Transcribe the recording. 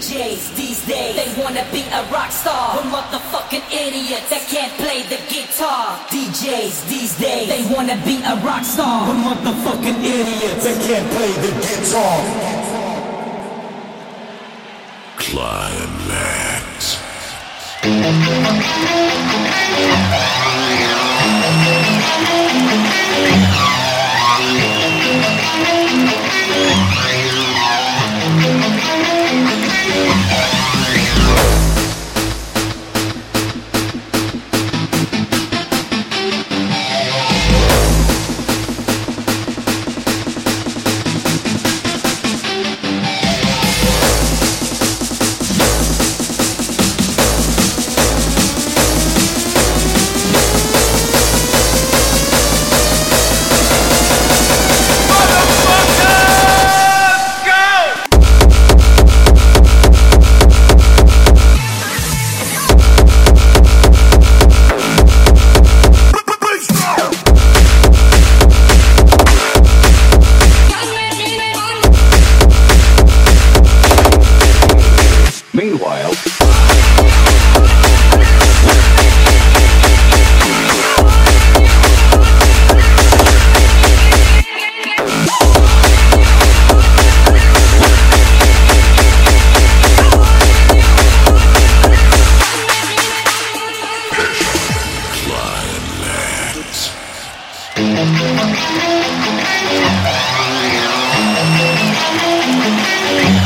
DJs these days, they wanna be a rock star. We're motherfucking idiots that can't play the guitar. DJs these days, they wanna be a rock star. We're motherfucking idiots that can't play the guitar. Climax. Thank you.